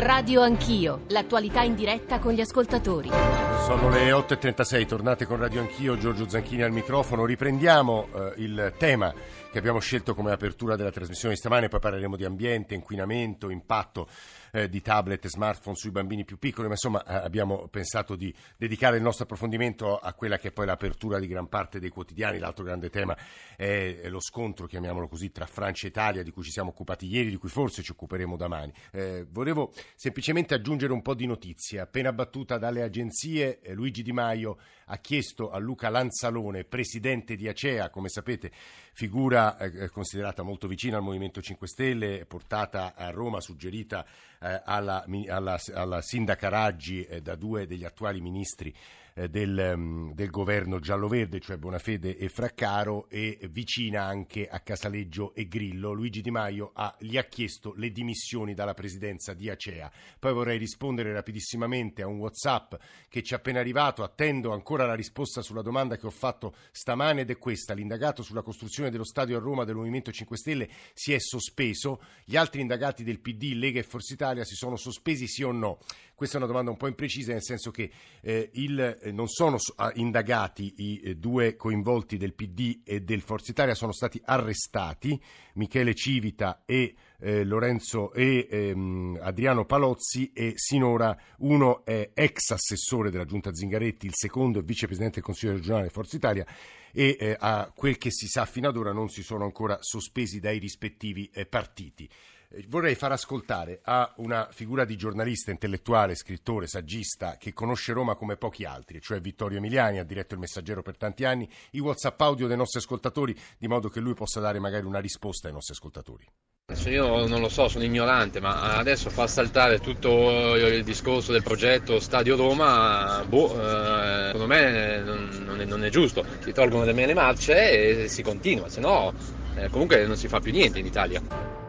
Radio Anch'io, l'attualità in diretta con gli ascoltatori. Sono le 8.36, tornate con Radio Anch'io, Giorgio Zanchini al microfono. Riprendiamo eh, il tema che abbiamo scelto come apertura della trasmissione di stamane, poi parleremo di ambiente, inquinamento, impatto eh, di tablet e smartphone sui bambini più piccoli, ma insomma eh, abbiamo pensato di dedicare il nostro approfondimento a quella che è poi l'apertura di gran parte dei quotidiani. L'altro grande tema è lo scontro, chiamiamolo così, tra Francia e Italia, di cui ci siamo occupati ieri, di cui forse ci occuperemo domani. Eh, volevo semplicemente aggiungere un po' di notizie. Appena battuta dalle agenzie, eh, Luigi Di Maio ha chiesto a Luca Lanzalone, presidente di Acea, come sapete, figura eh, considerata molto vicina al Movimento 5 Stelle, portata a Roma, suggerita eh, alla, alla, alla, sindaca Raggi eh, da due degli attuali ministri eh, del, um, del, governo giallo-verde, cioè Bonafede e Fraccaro, e vicina anche a Casaleggio e Grillo. Luigi Di Maio ha, gli ha chiesto le dimissioni dalla presidenza di Acea. Poi vorrei rispondere rapidissimamente a un WhatsApp che ci è appena arrivato. Attendo ancora la risposta sulla domanda che ho fatto stamane ed è questa. L'indagato sulla costruzione dello stadio a Roma del Movimento 5 Stelle si è sospeso. Gli altri indagati del PD, Lega e Forza Italia si sono sospesi sì o no? Questa è una domanda un po' imprecisa, nel senso che eh, il, eh, non sono ah, indagati i eh, due coinvolti del PD e del Forza Italia, sono stati arrestati Michele Civita e eh, Lorenzo e ehm, Adriano Palozzi e sinora uno è ex assessore della Giunta Zingaretti, il secondo è vicepresidente del Consiglio regionale Forza Italia e eh, a quel che si sa fino ad ora non si sono ancora sospesi dai rispettivi eh, partiti. Eh, vorrei far ascoltare a una figura di giornalista, intellettuale, scrittore, saggista che conosce Roma come pochi altri, cioè Vittorio Emiliani, ha diretto il Messaggero per tanti anni, i WhatsApp audio dei nostri ascoltatori, di modo che lui possa dare magari una risposta ai nostri ascoltatori. Adesso io non lo so, sono ignorante, ma adesso fa saltare tutto il discorso del progetto Stadio Roma, boh, eh, secondo me non è, non è, giusto. Si tolgono le mele marce e si continua, se no eh, comunque non si fa più niente in Italia.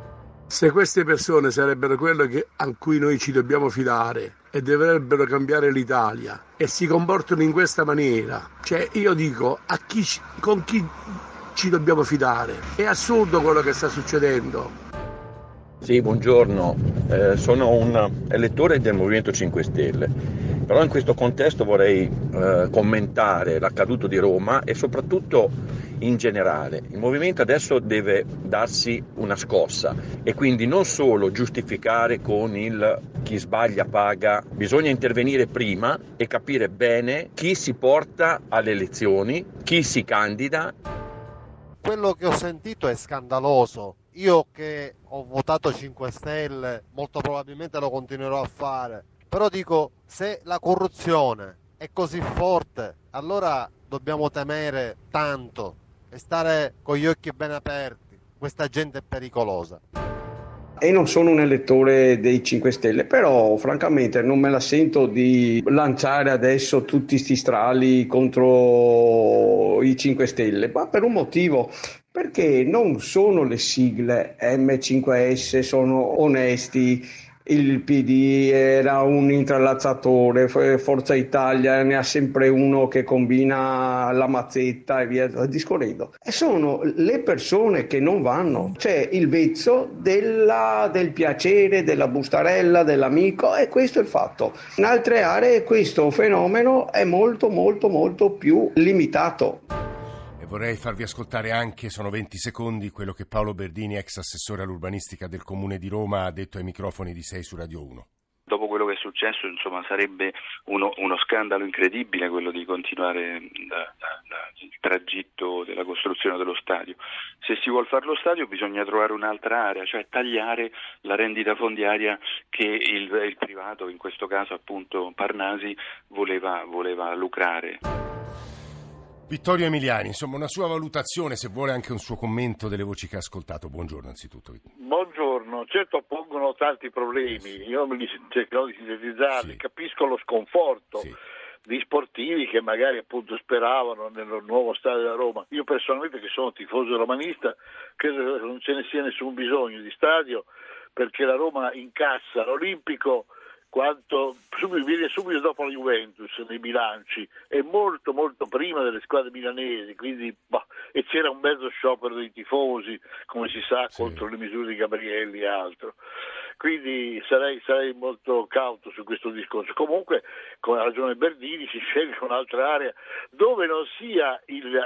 Se queste persone sarebbero quelle a cui noi ci dobbiamo fidare e dovrebbero cambiare l'Italia e si comportano in questa maniera, cioè io dico chi, con chi ci dobbiamo fidare? È assurdo quello che sta succedendo. Sì, buongiorno, eh, sono un elettore del Movimento 5 Stelle però in questo contesto vorrei eh, commentare l'accaduto di Roma e soprattutto in generale. Il movimento adesso deve darsi una scossa e quindi non solo giustificare con il chi sbaglia paga, bisogna intervenire prima e capire bene chi si porta alle elezioni, chi si candida. Quello che ho sentito è scandaloso. Io che ho votato 5 Stelle, molto probabilmente lo continuerò a fare però dico, se la corruzione è così forte, allora dobbiamo temere tanto e stare con gli occhi ben aperti. Questa gente è pericolosa e non sono un elettore dei 5 Stelle, però francamente non me la sento di lanciare adesso tutti questi strali contro i 5 Stelle, ma per un motivo, perché non sono le sigle M5S, sono onesti, il PD era un intrallazzatore, Forza Italia ne ha sempre uno che combina la mazzetta e via discorrendo. E sono le persone che non vanno, c'è il vezzo della, del piacere, della bustarella, dell'amico e questo è il fatto. In altre aree questo fenomeno è molto molto molto più limitato vorrei farvi ascoltare anche, sono 20 secondi, quello che Paolo Berdini, ex assessore all'urbanistica del Comune di Roma, ha detto ai microfoni di 6 su Radio 1 dopo quello che è successo insomma, sarebbe uno, uno, scandalo incredibile quello di continuare da, da, da, il tragitto della costruzione dello stadio. Se si vuole fare lo stadio bisogna trovare un'altra area, cioè tagliare la rendita fondiaria che il, il privato, in questo caso appunto Parnasi, voleva, voleva lucrare. Vittorio Emiliani, insomma una sua valutazione, se vuole anche un suo commento delle voci che ha ascoltato. Buongiorno anzitutto. Buongiorno, certo pongono tanti problemi, io me li cercherò di sintetizzarli, sì. capisco lo sconforto. Sì di sportivi che magari appunto speravano nel nuovo stadio da Roma. Io personalmente che sono tifoso romanista credo che non ce ne sia nessun bisogno di stadio perché la Roma incassa l'Olimpico quanto viene subito dopo la Juventus nei bilanci e molto molto prima delle squadre milanesi quindi, bah, e c'era un mezzo sciopero dei tifosi come si sa sì. contro le misure di Gabrielli e altro quindi sarei, sarei, molto cauto su questo discorso. Comunque, con ragione Berdini, si sceglie un'altra area dove non sia il,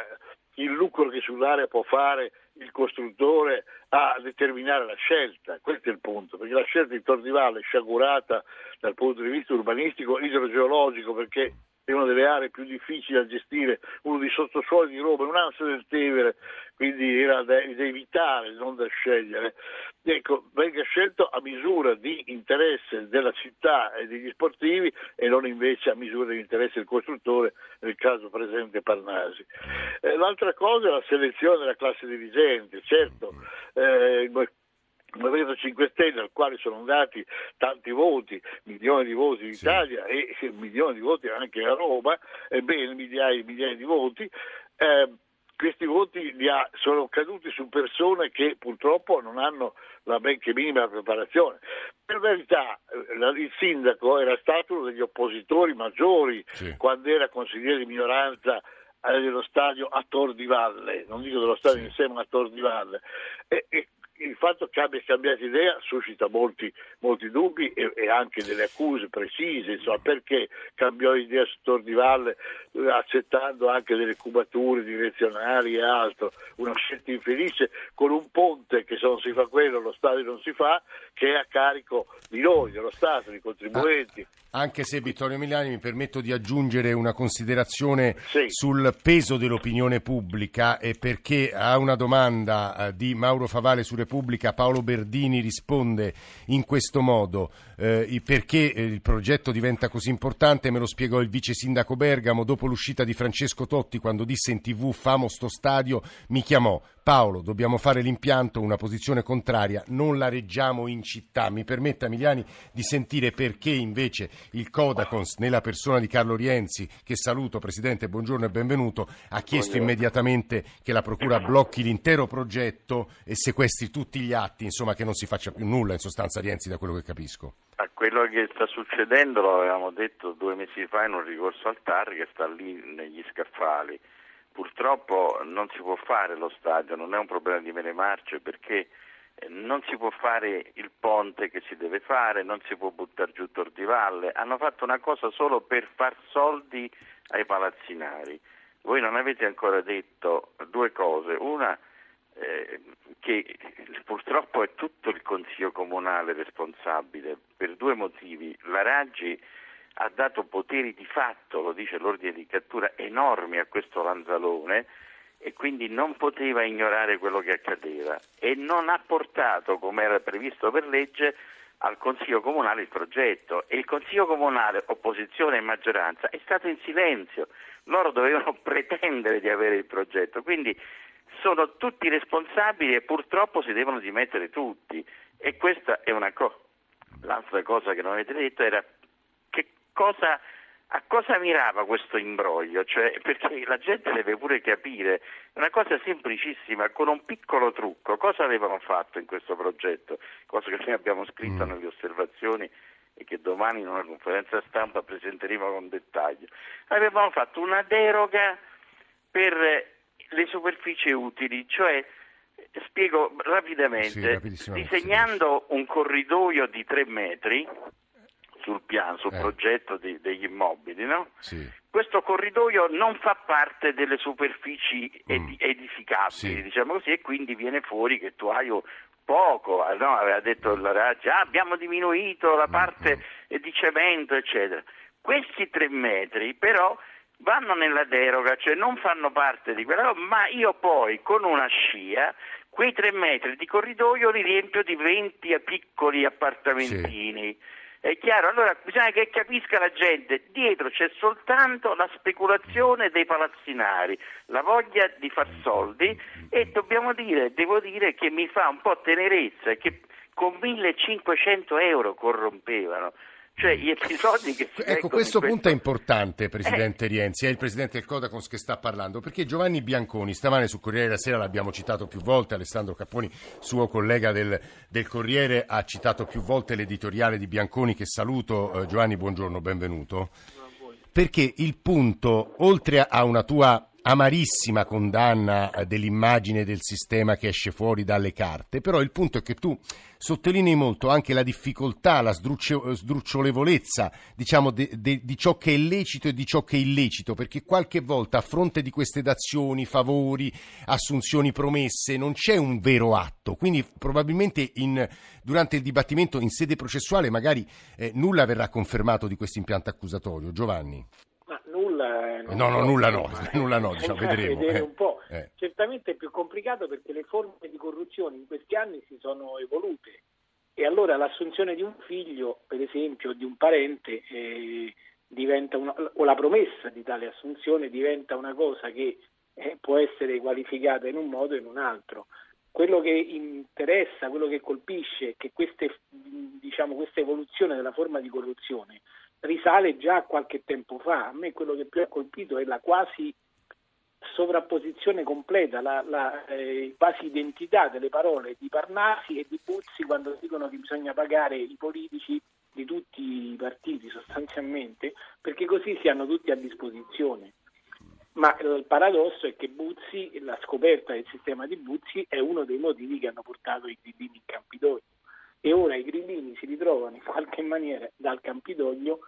il lucro che sull'area può fare il costruttore a determinare la scelta, questo è il punto, perché la scelta di Tor di Valle è sciagurata dal punto di vista urbanistico, idrogeologico, perché è una delle aree più difficili da gestire, uno dei sottosuoli di Roma, un ansia del Tevere, quindi era da, da, evitare, non da scegliere. Ecco, venga scelto a misura di interesse della città e degli sportivi e non invece a misura di interesse del costruttore, nel caso presente Parnasi. Eh, l'altra cosa è la selezione della classe dirigente, certo. Eh, il Movimento 5 Stelle al quale sono andati tanti voti, milioni di voti in Italia sì. e milioni di voti anche a Roma, ebbene migliaia e migliaia di voti, eh, questi voti ha, sono caduti su persone che purtroppo non hanno la benché minima preparazione. Per verità eh, il sindaco era stato uno degli oppositori maggiori sì. quando era consigliere di minoranza eh, dello stadio a Tor di Valle, non dico dello stadio sì. insieme a Tor di Valle, e, e il fatto che abbia cambiato idea suscita molti, molti dubbi e, e, anche delle accuse precise, insomma, perché cambiò idea su Tor di Valle eh, accettando anche delle cubature direzionali e altro, una scelta infelice con un ponte che se non si fa quello lo Stato non si fa, che è a carico di noi, dello Stato, dei contribuenti. Ah anche se Vittorio Milani mi permetto di aggiungere una considerazione sì. sul peso dell'opinione pubblica e perché a una domanda eh, di Mauro Favale su Repubblica Paolo Berdini risponde in questo modo. Eh, perché eh, il progetto diventa così importante me lo spiegò il vice sindaco Bergamo dopo l'uscita di Francesco Totti quando disse in tv famo sto stadio mi chiamò Paolo, dobbiamo fare l'impianto, una posizione contraria, non la reggiamo in città. Mi permetta Emiliani di sentire perché invece il Codacons, nella persona di Carlo Rienzi, che saluto Presidente, buongiorno e benvenuto, ha chiesto buongiorno. immediatamente che la Procura blocchi l'intero progetto e sequestri tutti gli atti, insomma che non si faccia più nulla in sostanza Rienzi da quello che capisco. A quello che sta succedendo lo avevamo detto due mesi fa in un ricorso al TAR che sta lì negli scaffali Purtroppo non si può fare lo stadio, non è un problema di mele marce perché eh, non si può fare il ponte che si deve fare, non si può buttare giù Tordivalle, hanno fatto una cosa solo per far soldi ai palazzinari. Voi non avete ancora detto due cose, una eh, che purtroppo è tutto il Consiglio Comunale responsabile per due motivi. La Raggi ha dato poteri di fatto, lo dice l'ordine di cattura, enormi a questo Lanzalone e quindi non poteva ignorare quello che accadeva e non ha portato, come era previsto per legge, al Consiglio Comunale il progetto e il Consiglio Comunale, opposizione e maggioranza, è stato in silenzio. Loro dovevano pretendere di avere il progetto, quindi sono tutti responsabili e purtroppo si devono dimettere tutti. E questa è una cosa. L'altra cosa che non avete detto era cosa, a cosa mirava questo imbroglio? Cioè, perché la gente deve pure capire, una cosa semplicissima, con un piccolo trucco, cosa avevano fatto in questo progetto, cosa che noi abbiamo scritto mm. nelle osservazioni e che domani in una conferenza stampa presenteremo con dettaglio. Avevamo fatto una deroga per le superfici utili, cioè spiego rapidamente, sì, disegnando un corridoio di tre metri sul piano, sul eh. progetto di, degli immobili, no? sì. Questo corridoio non fa parte delle superfici mm. edificabili, sì. diciamo così, e quindi viene fuori che tu hai poco, eh, no? aveva detto la Raggi, ah, abbiamo diminuito la mm, parte mm. di cemento, eccetera. Questi tre metri però vanno nella deroga, cioè non fanno parte di quella, ma io poi con una scia quei tre metri di corridoio li riempio di 20 piccoli appartamentini. Sì è chiaro? Allora bisogna che capisca la gente, dietro c'è soltanto la speculazione dei palazzinari, la voglia di far soldi e dobbiamo dire, devo dire che mi fa un po' tenerezza che con 1500 euro corrompevano. Cioè gli episodi che si Ecco, questo punto è importante, Presidente eh. Rienzi, è il Presidente del Codacons che sta parlando, perché Giovanni Bianconi, stamane su Corriere della Sera l'abbiamo citato più volte, Alessandro Capponi, suo collega del, del Corriere, ha citato più volte l'editoriale di Bianconi, che saluto. Eh, Giovanni, buongiorno, benvenuto. Perché il punto, oltre a una tua amarissima condanna eh, dell'immagine del sistema che esce fuori dalle carte, però il punto è che tu sottolinei molto anche la difficoltà, la sdrucciolevolezza diciamo, de, de, di ciò che è lecito e di ciò che è illecito, perché qualche volta a fronte di queste dazioni, favori, assunzioni promesse non c'è un vero atto, quindi probabilmente in, durante il dibattimento in sede processuale magari eh, nulla verrà confermato di questo impianto accusatorio. Giovanni. Nulla, eh, no, no, nulla no, nulla no, diciamo, vedremo. Vedere eh. un po'. Eh. Certamente è più complicato perché le forme di corruzione in questi anni si sono evolute e allora l'assunzione di un figlio, per esempio, di un parente, eh, diventa una, o la promessa di tale assunzione diventa una cosa che eh, può essere qualificata in un modo o in un altro. Quello che interessa, quello che colpisce è che queste, diciamo, questa evoluzione della forma di corruzione risale già a qualche tempo fa. A me quello che più ha colpito è la quasi sovrapposizione completa, la, la eh, quasi identità delle parole di Parnasi e di Buzzi quando dicono che bisogna pagare i politici di tutti i partiti sostanzialmente, perché così si hanno tutti a disposizione. Ma il paradosso è che Buzzi, la scoperta del sistema di Buzzi è uno dei motivi che hanno portato i grillini in Campidoglio. E ora i grillini si ritrovano in qualche maniera dal Campidoglio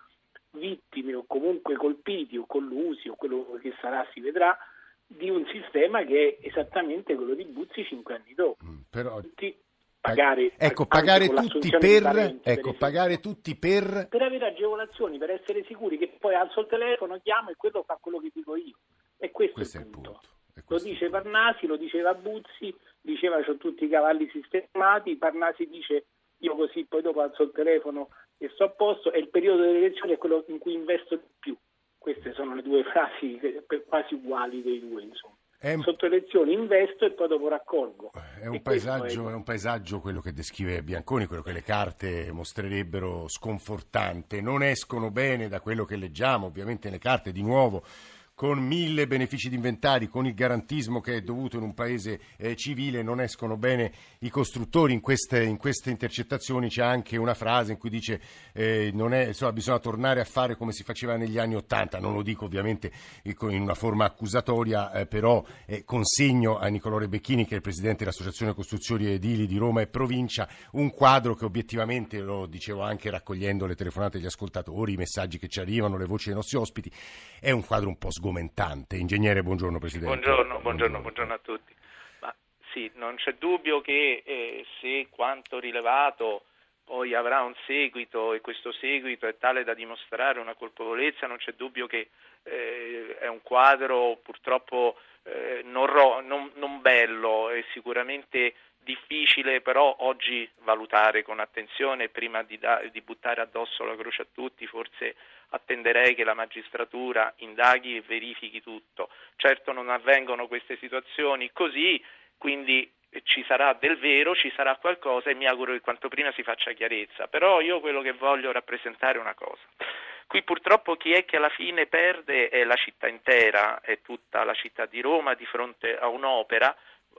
vittime o comunque colpiti o collusi o quello che sarà si vedrà di un sistema che è esattamente quello di Buzzi cinque anni dopo. Mm, però... Tutti pagare, ecco, pagare tutti per, parenti, ecco, per pagare tutti per... per avere agevolazioni, per essere sicuri che poi alzo il telefono, chiamo e quello fa quello che dico io. E questo, questo è il punto. È il punto. Lo dice Parnasi, lo diceva Buzzi, diceva ho tutti i cavalli sistemati, Parnasi dice io così poi dopo alzo il telefono e sto a posto e il periodo delle elezioni è quello in cui investo di più. Queste sono le due frasi quasi uguali dei due, insomma. Un... Sotto elezioni investo e poi dopo raccolgo. È un, paesaggio, è... è un, paesaggio, quello che descrive Bianconi, quello che le carte mostrerebbero sconfortante. Non escono bene da quello che leggiamo, ovviamente le carte di nuovo con mille benefici di inventari, con il garantismo che è dovuto in un paese eh, civile, non escono bene i costruttori. In queste, in queste, intercettazioni c'è anche una frase in cui dice eh, è, insomma, bisogna tornare a fare come si faceva negli anni Ottanta, non lo dico ovviamente in una forma accusatoria, eh, però consegno a Nicolò Rebecchini, che è il Presidente dell'Associazione Costruzioni Edili di Roma e Provincia, un quadro che obiettivamente, lo dicevo anche raccogliendo le telefonate degli ascoltatori, i messaggi che ci arrivano, le voci dei nostri ospiti, è un quadro un po' sgomentato argomentante. Ingegnere, buongiorno Presidente. Buongiorno, buongiorno, buongiorno a tutti. Ma, sì, non c'è dubbio che eh, se quanto rilevato poi avrà un seguito e questo seguito è tale da dimostrare una colpevolezza, non c'è dubbio che eh, è un quadro purtroppo eh, non, ro- non, non bello e sicuramente difficile però oggi valutare con attenzione prima di, da- di, buttare addosso la croce a tutti, forse attenderei che la magistratura indaghi e verifichi tutto. Certo non avvengono queste situazioni così, quindi ci sarà del vero, ci sarà qualcosa e mi auguro che quanto prima si faccia chiarezza. Però io quello che voglio rappresentare è una cosa. Qui purtroppo chi è che alla fine perde è la città intera, è tutta la città di Roma di fronte a un'opera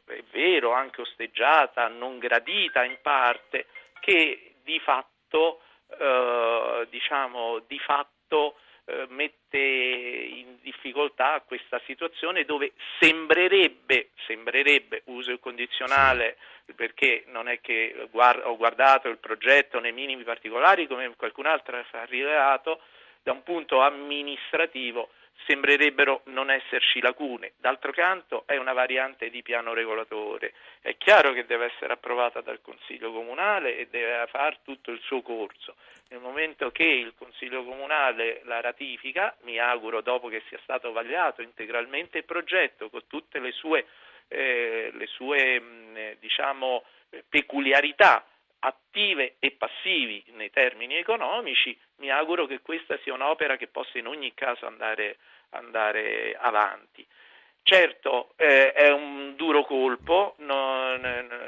è vero, anche osteggiata, non gradita in parte, che di fatto, eh, diciamo, di fatto eh, mette in difficoltà questa situazione dove sembrerebbe, sembrerebbe uso il condizionale, perché non è che guard- ho guardato il progetto nei minimi particolari come qualcun altro ha rilevato, da un punto amministrativo sembrerebbero non esserci lacune. D'altro canto è una variante di piano regolatore. È chiaro che deve essere approvata dal Consiglio Comunale e deve fare tutto il suo corso. Nel momento che il Consiglio Comunale la ratifica, mi auguro dopo che sia stato vagliato integralmente il progetto con tutte le sue, eh, le sue mh, diciamo, peculiarità attive e passivi nei termini economici, mi auguro che questa sia un'opera che possa in ogni caso andare, andare avanti. Certo, eh, è un duro colpo, non,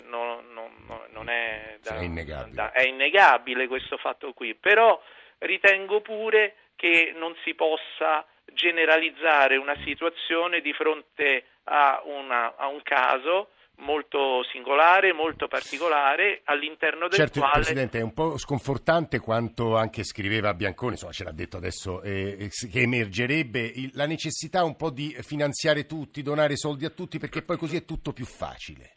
non, non, non è, da, è, innegabile. Da, è innegabile questo fatto qui, però ritengo pure che non si possa generalizzare una situazione di fronte a, una, a un caso molto singolare, molto particolare, all'interno del certo, quale... Presidente, è un po' sconfortante quanto anche scriveva Bianconi, insomma ce l'ha detto adesso, eh, che emergerebbe il, la necessità un po' di finanziare tutti, donare soldi a tutti, perché poi così è tutto più facile.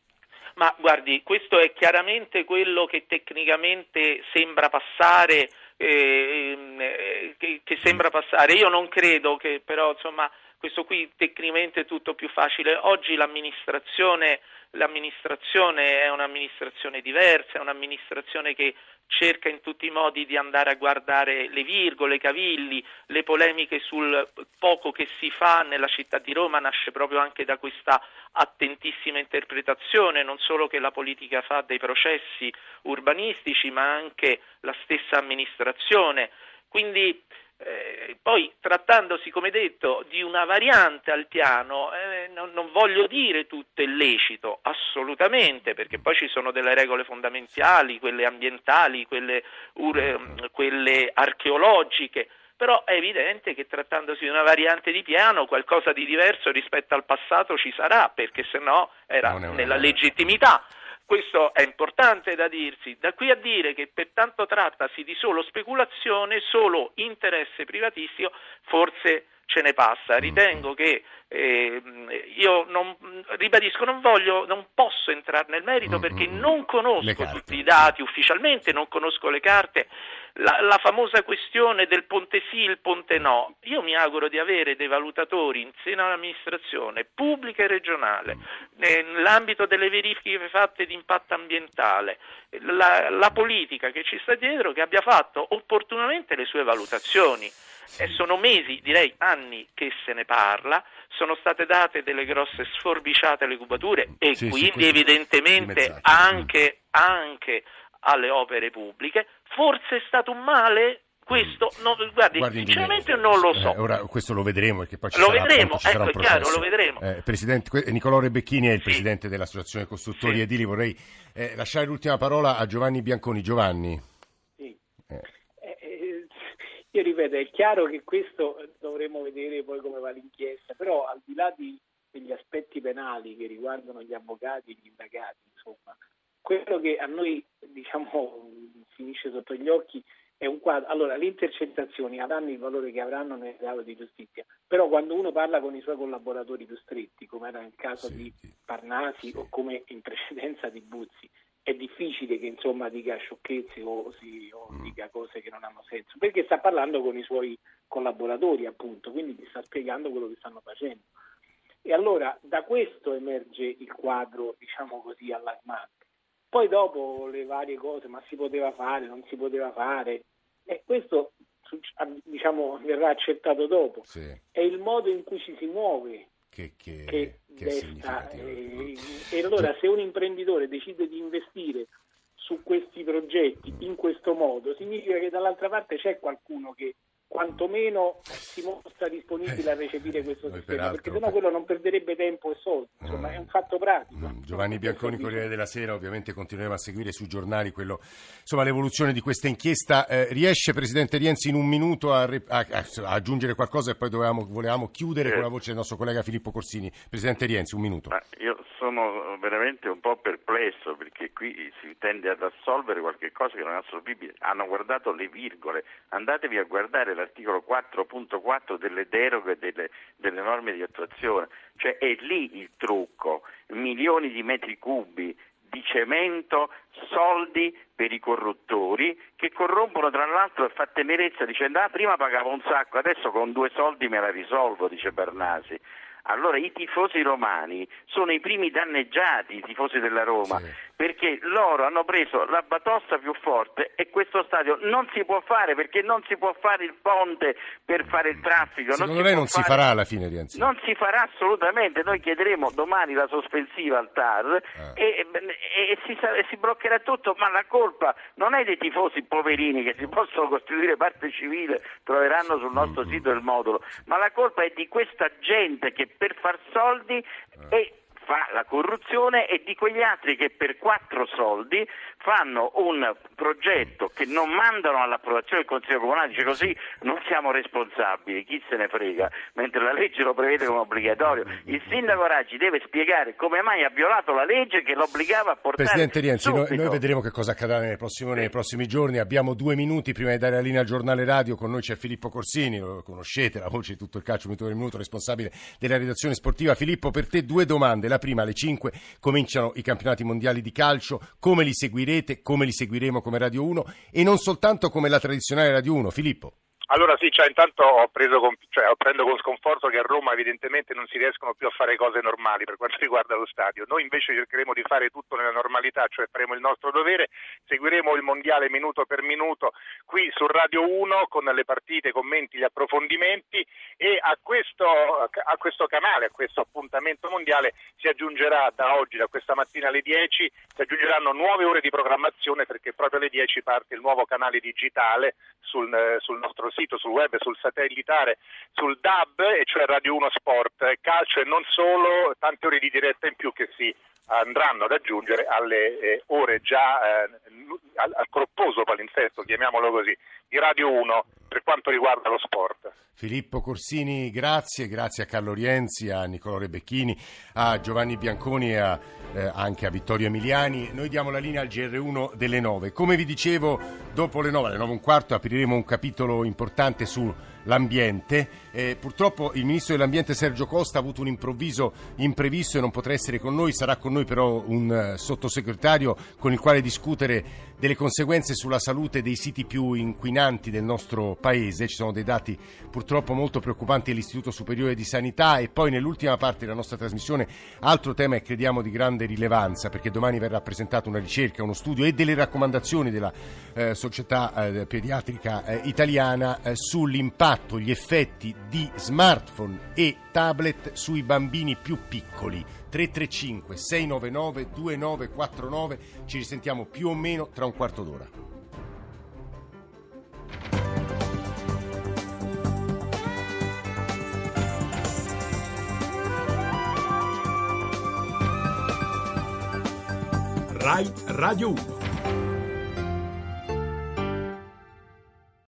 Ma guardi, questo è chiaramente quello che tecnicamente sembra passare, eh, eh, che, che sembra passare. Io non credo che però insomma questo qui tecnicamente è tutto più facile. Oggi l'amministrazione, l'amministrazione è un'amministrazione diversa, è un'amministrazione che cerca in tutti i modi di andare a guardare le virgole, i cavilli, le polemiche sul poco che si fa nella città di Roma nasce proprio anche da questa attentissima interpretazione, non solo che la politica fa dei processi urbanistici, ma anche la stessa amministrazione. Quindi eh, poi trattandosi, come detto, di una variante al piano, eh, non, non, voglio dire tutto illecito, assolutamente, perché poi ci sono delle regole fondamentali, quelle ambientali, quelle, ure, quelle archeologiche, però è evidente che trattandosi di una variante di piano qualcosa di diverso rispetto al passato ci sarà, perché se no era nella legittimità. Questo è importante da dirsi. Da qui a dire che pertanto trattasi di solo speculazione, solo interesse privatistico, forse ce ne passa. Ritengo che eh, io non, ribadisco, non voglio, non posso entrare nel merito perché non conosco tutti i dati ufficialmente, non conosco le carte la, la, famosa questione del ponte sì, il ponte no. Io mi auguro di avere dei valutatori in seno all'amministrazione pubblica e regionale, nell'ambito delle verifiche fatte di impatto ambientale, la, la politica che ci sta dietro che abbia fatto opportunamente le sue valutazioni. E sono mesi, direi anni, che se ne parla, sono state date delle grosse sforbiciate alle cubature e sì, quindi sì, evidentemente anche, anche alle opere pubbliche. Forse è stato un male? Questo, no, guardi, guardi sinceramente non lo so. Eh, ora questo lo vedremo perché poi ci lo sarà, vedremo, ci ecco, è chiaro, lo vedremo. Eh, presidente, Nicolò Rebecchini è il sì. presidente dell'Associazione Costruttori sì. Edili. Vorrei eh, lasciare l'ultima parola a Giovanni Bianconi. Giovanni. Sì. Io ripeto, è chiaro che questo dovremo vedere poi come va l'inchiesta, però al di là di, degli aspetti penali che riguardano gli avvocati e gli indagati, insomma, quello che a noi diciamo, finisce sotto gli occhi è un quadro. Allora, le intercettazioni avranno il valore che avranno nel grado di giustizia, però quando uno parla con i suoi collaboratori più stretti, come era nel caso sì, di Parnasi sì. o come in precedenza di Buzzi, è difficile che insomma dica sciocchezze o, si, o mm. dica cose che non hanno senso, perché sta parlando con i suoi collaboratori, appunto, quindi ti sta spiegando quello che stanno facendo. E allora da questo emerge il quadro, diciamo così, allarmante. Poi dopo le varie cose, ma si poteva fare, non si poteva fare, e questo diciamo, verrà accettato dopo. Sì. È il modo in cui ci si muove che, che, che, che desta. E, e allora se un imprenditore decide di investire su questi progetti in questo modo, significa che dall'altra parte c'è qualcuno che quantomeno si mostra disponibile a recepire questo sistema, peraltro, perché sennò quello non perderebbe tempo e soldi, insomma mm, è un fatto pratico. Mm, Giovanni Bianconi, Corriere della Sera, ovviamente continueremo a seguire sui giornali quello, insomma, l'evoluzione di questa inchiesta. Eh, riesce Presidente Rienzi in un minuto a, a, a, aggiungere qualcosa e poi dovevamo, volevamo chiudere eh. con la voce del nostro collega Filippo Corsini. Presidente Rienzi, un minuto. Ma io sono veramente un po' perplesso perché qui si tende ad assolvere qualche cosa che non è assolvibile. Hanno guardato le virgole, andatevi a guardare l'articolo 4.4 delle deroghe delle, delle norme di attuazione, cioè è lì il trucco, milioni di metri cubi di cemento, soldi per i corruttori che corrompono tra l'altro e fa tenerezza dicendo ah prima pagavo un sacco, adesso con due soldi me la risolvo, dice Bernasi. Allora i tifosi romani sono i primi danneggiati, i tifosi della Roma, sì. Perché loro hanno preso la batosta più forte e questo stadio non si può fare perché non si può fare il ponte per fare il traffico. Secondo non lei non fare... si farà alla fine, Rienzi? Non si farà assolutamente, noi chiederemo domani la sospensiva al TAR ah. e, e, e, si, si, bloccherà tutto, ma la colpa non è dei tifosi poverini che si possono costituire parte civile, troveranno sul nostro mm-hmm. sito il modulo, ma la colpa è di questa gente che per far soldi e fa la corruzione e di quegli altri che per quattro soldi fanno un progetto che non mandano all'approvazione del Consiglio Comunale, dice così non siamo responsabili, chi se ne frega, mentre la legge lo prevede come obbligatorio. Il sindaco Raggi deve spiegare come mai ha violato la legge che lo obbligava a portare Presidente Rienzi, noi, noi vedremo che cosa accadrà nei prossimi, nei prossimi giorni. Abbiamo due minuti prima di dare la linea al giornale radio. Con noi c'è Filippo Corsini, lo conoscete, la voce di tutto il calcio minuto per minuto, responsabile della redazione sportiva. Filippo, per te due domande. La prima, alle 5 cominciano i campionati mondiali di calcio. Come li seguirete? Come li seguiremo come Radio 1? E non soltanto come la tradizionale Radio 1. Filippo. Allora sì, cioè, intanto ho preso con, cioè, prendo con sconforto che a Roma evidentemente non si riescono più a fare cose normali per quanto riguarda lo stadio. Noi invece cercheremo di fare tutto nella normalità, cioè faremo il nostro dovere, seguiremo il mondiale minuto per minuto qui su Radio 1 con le partite, i commenti, gli approfondimenti e a questo, a questo canale, a questo appuntamento mondiale si aggiungerà da oggi, da questa mattina alle 10, si aggiungeranno nuove ore di programmazione perché proprio alle 10 parte il nuovo canale digitale sul, sul nostro sito, sul web, sul satellitare, sul DAB, e cioè Radio 1 Sport, calcio e non solo, tante ore di diretta in più che si andranno ad aggiungere alle eh, ore già eh, al, al corposo palinsesto, chiamiamolo così, di Radio 1 per quanto riguarda lo sport. Filippo Corsini, grazie, grazie a Carlo Rienzi, a Nicolò Rebecchini, a Giovanni Bianconi e a, eh, anche a Vittorio Emiliani. Noi diamo la linea al GR1 delle 9. Come vi dicevo, dopo le 9, alle 9 e un quarto, apriremo un capitolo importante sull'ambiente. Eh, purtroppo il ministro dell'ambiente Sergio Costa ha avuto un improvviso imprevisto e non potrà essere con noi, sarà con noi però un uh, sottosegretario con il quale discutere delle conseguenze sulla salute dei siti più inquinanti del nostro paese. Ci sono dei dati purtroppo molto preoccupanti dell'Istituto Superiore di Sanità e poi nell'ultima parte della nostra trasmissione altro tema e crediamo di grande rilevanza perché domani verrà presentata una ricerca, uno studio e delle raccomandazioni della eh, Società eh, Pediatrica eh, Italiana eh, sull'impatto, gli effetti di smartphone e tablet sui bambini più piccoli. 335 699 2949 ci risentiamo più o meno tra un quarto d'ora. Rai Radio 1